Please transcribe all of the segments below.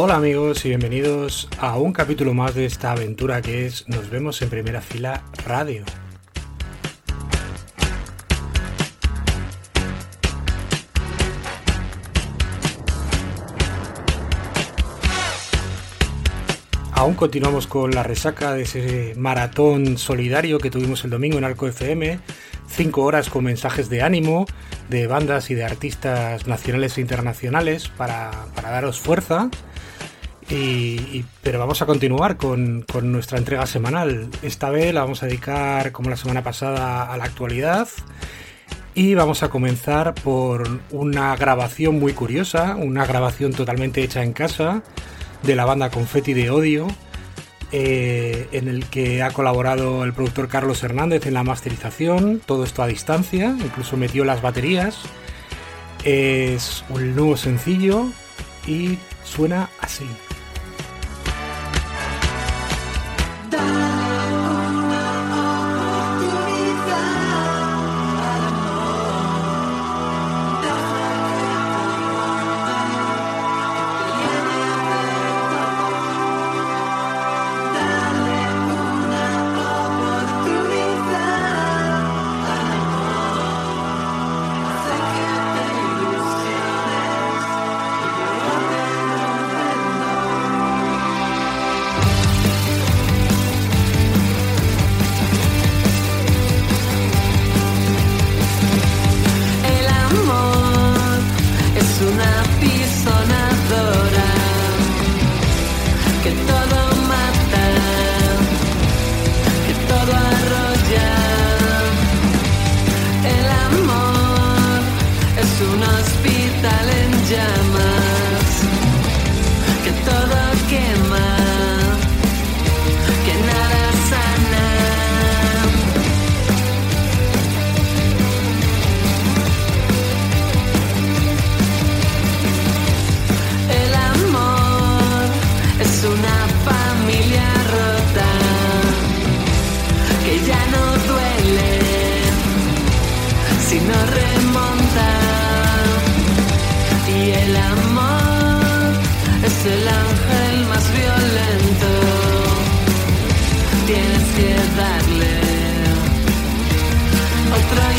Hola amigos y bienvenidos a un capítulo más de esta aventura que es Nos vemos en primera fila radio. Aún continuamos con la resaca de ese maratón solidario que tuvimos el domingo en Arco FM. Cinco horas con mensajes de ánimo de bandas y de artistas nacionales e internacionales para, daros fuerza. pero vamos a continuar con, con, nuestra entrega semanal. Esta vez la vamos a dedicar, como la semana pasada, a la actualidad. Y vamos a comenzar por una grabación muy curiosa, una grabación totalmente hecha en casa de la banda Confetti de Odio, eh, en el que ha colaborado el productor Carlos Hernández en la masterización, todo esto a distancia, incluso metió las baterías. Es un nuevo sencillo y suena así. más. Que todo el ángel más violento. Tienes que darle otro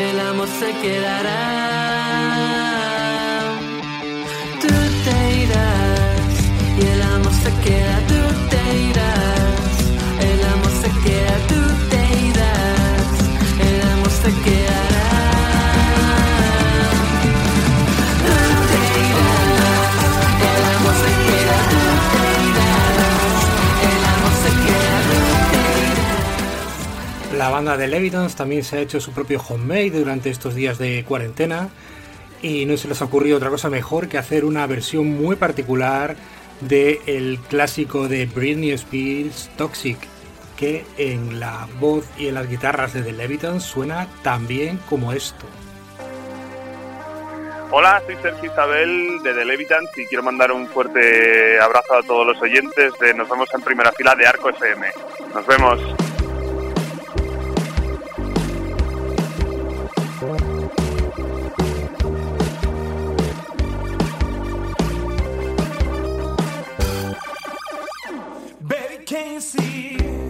el amor se quedará. Tú te irás y el amor se queda, tú te irás, el amor se queda, tú te irás, el amor se queda. De Levitons también se ha hecho su propio homemade durante estos días de cuarentena y no se les ha ocurrido otra cosa mejor que hacer una versión muy particular del el clásico de Britney Spears Toxic que en la voz y en las guitarras de The Levitons suena tan bien como esto. Hola, soy Sergio Isabel de The Levitans y quiero mandar un fuerte abrazo a todos los oyentes de Nos vemos en primera fila de Arco FM. Nos vemos. ¿Te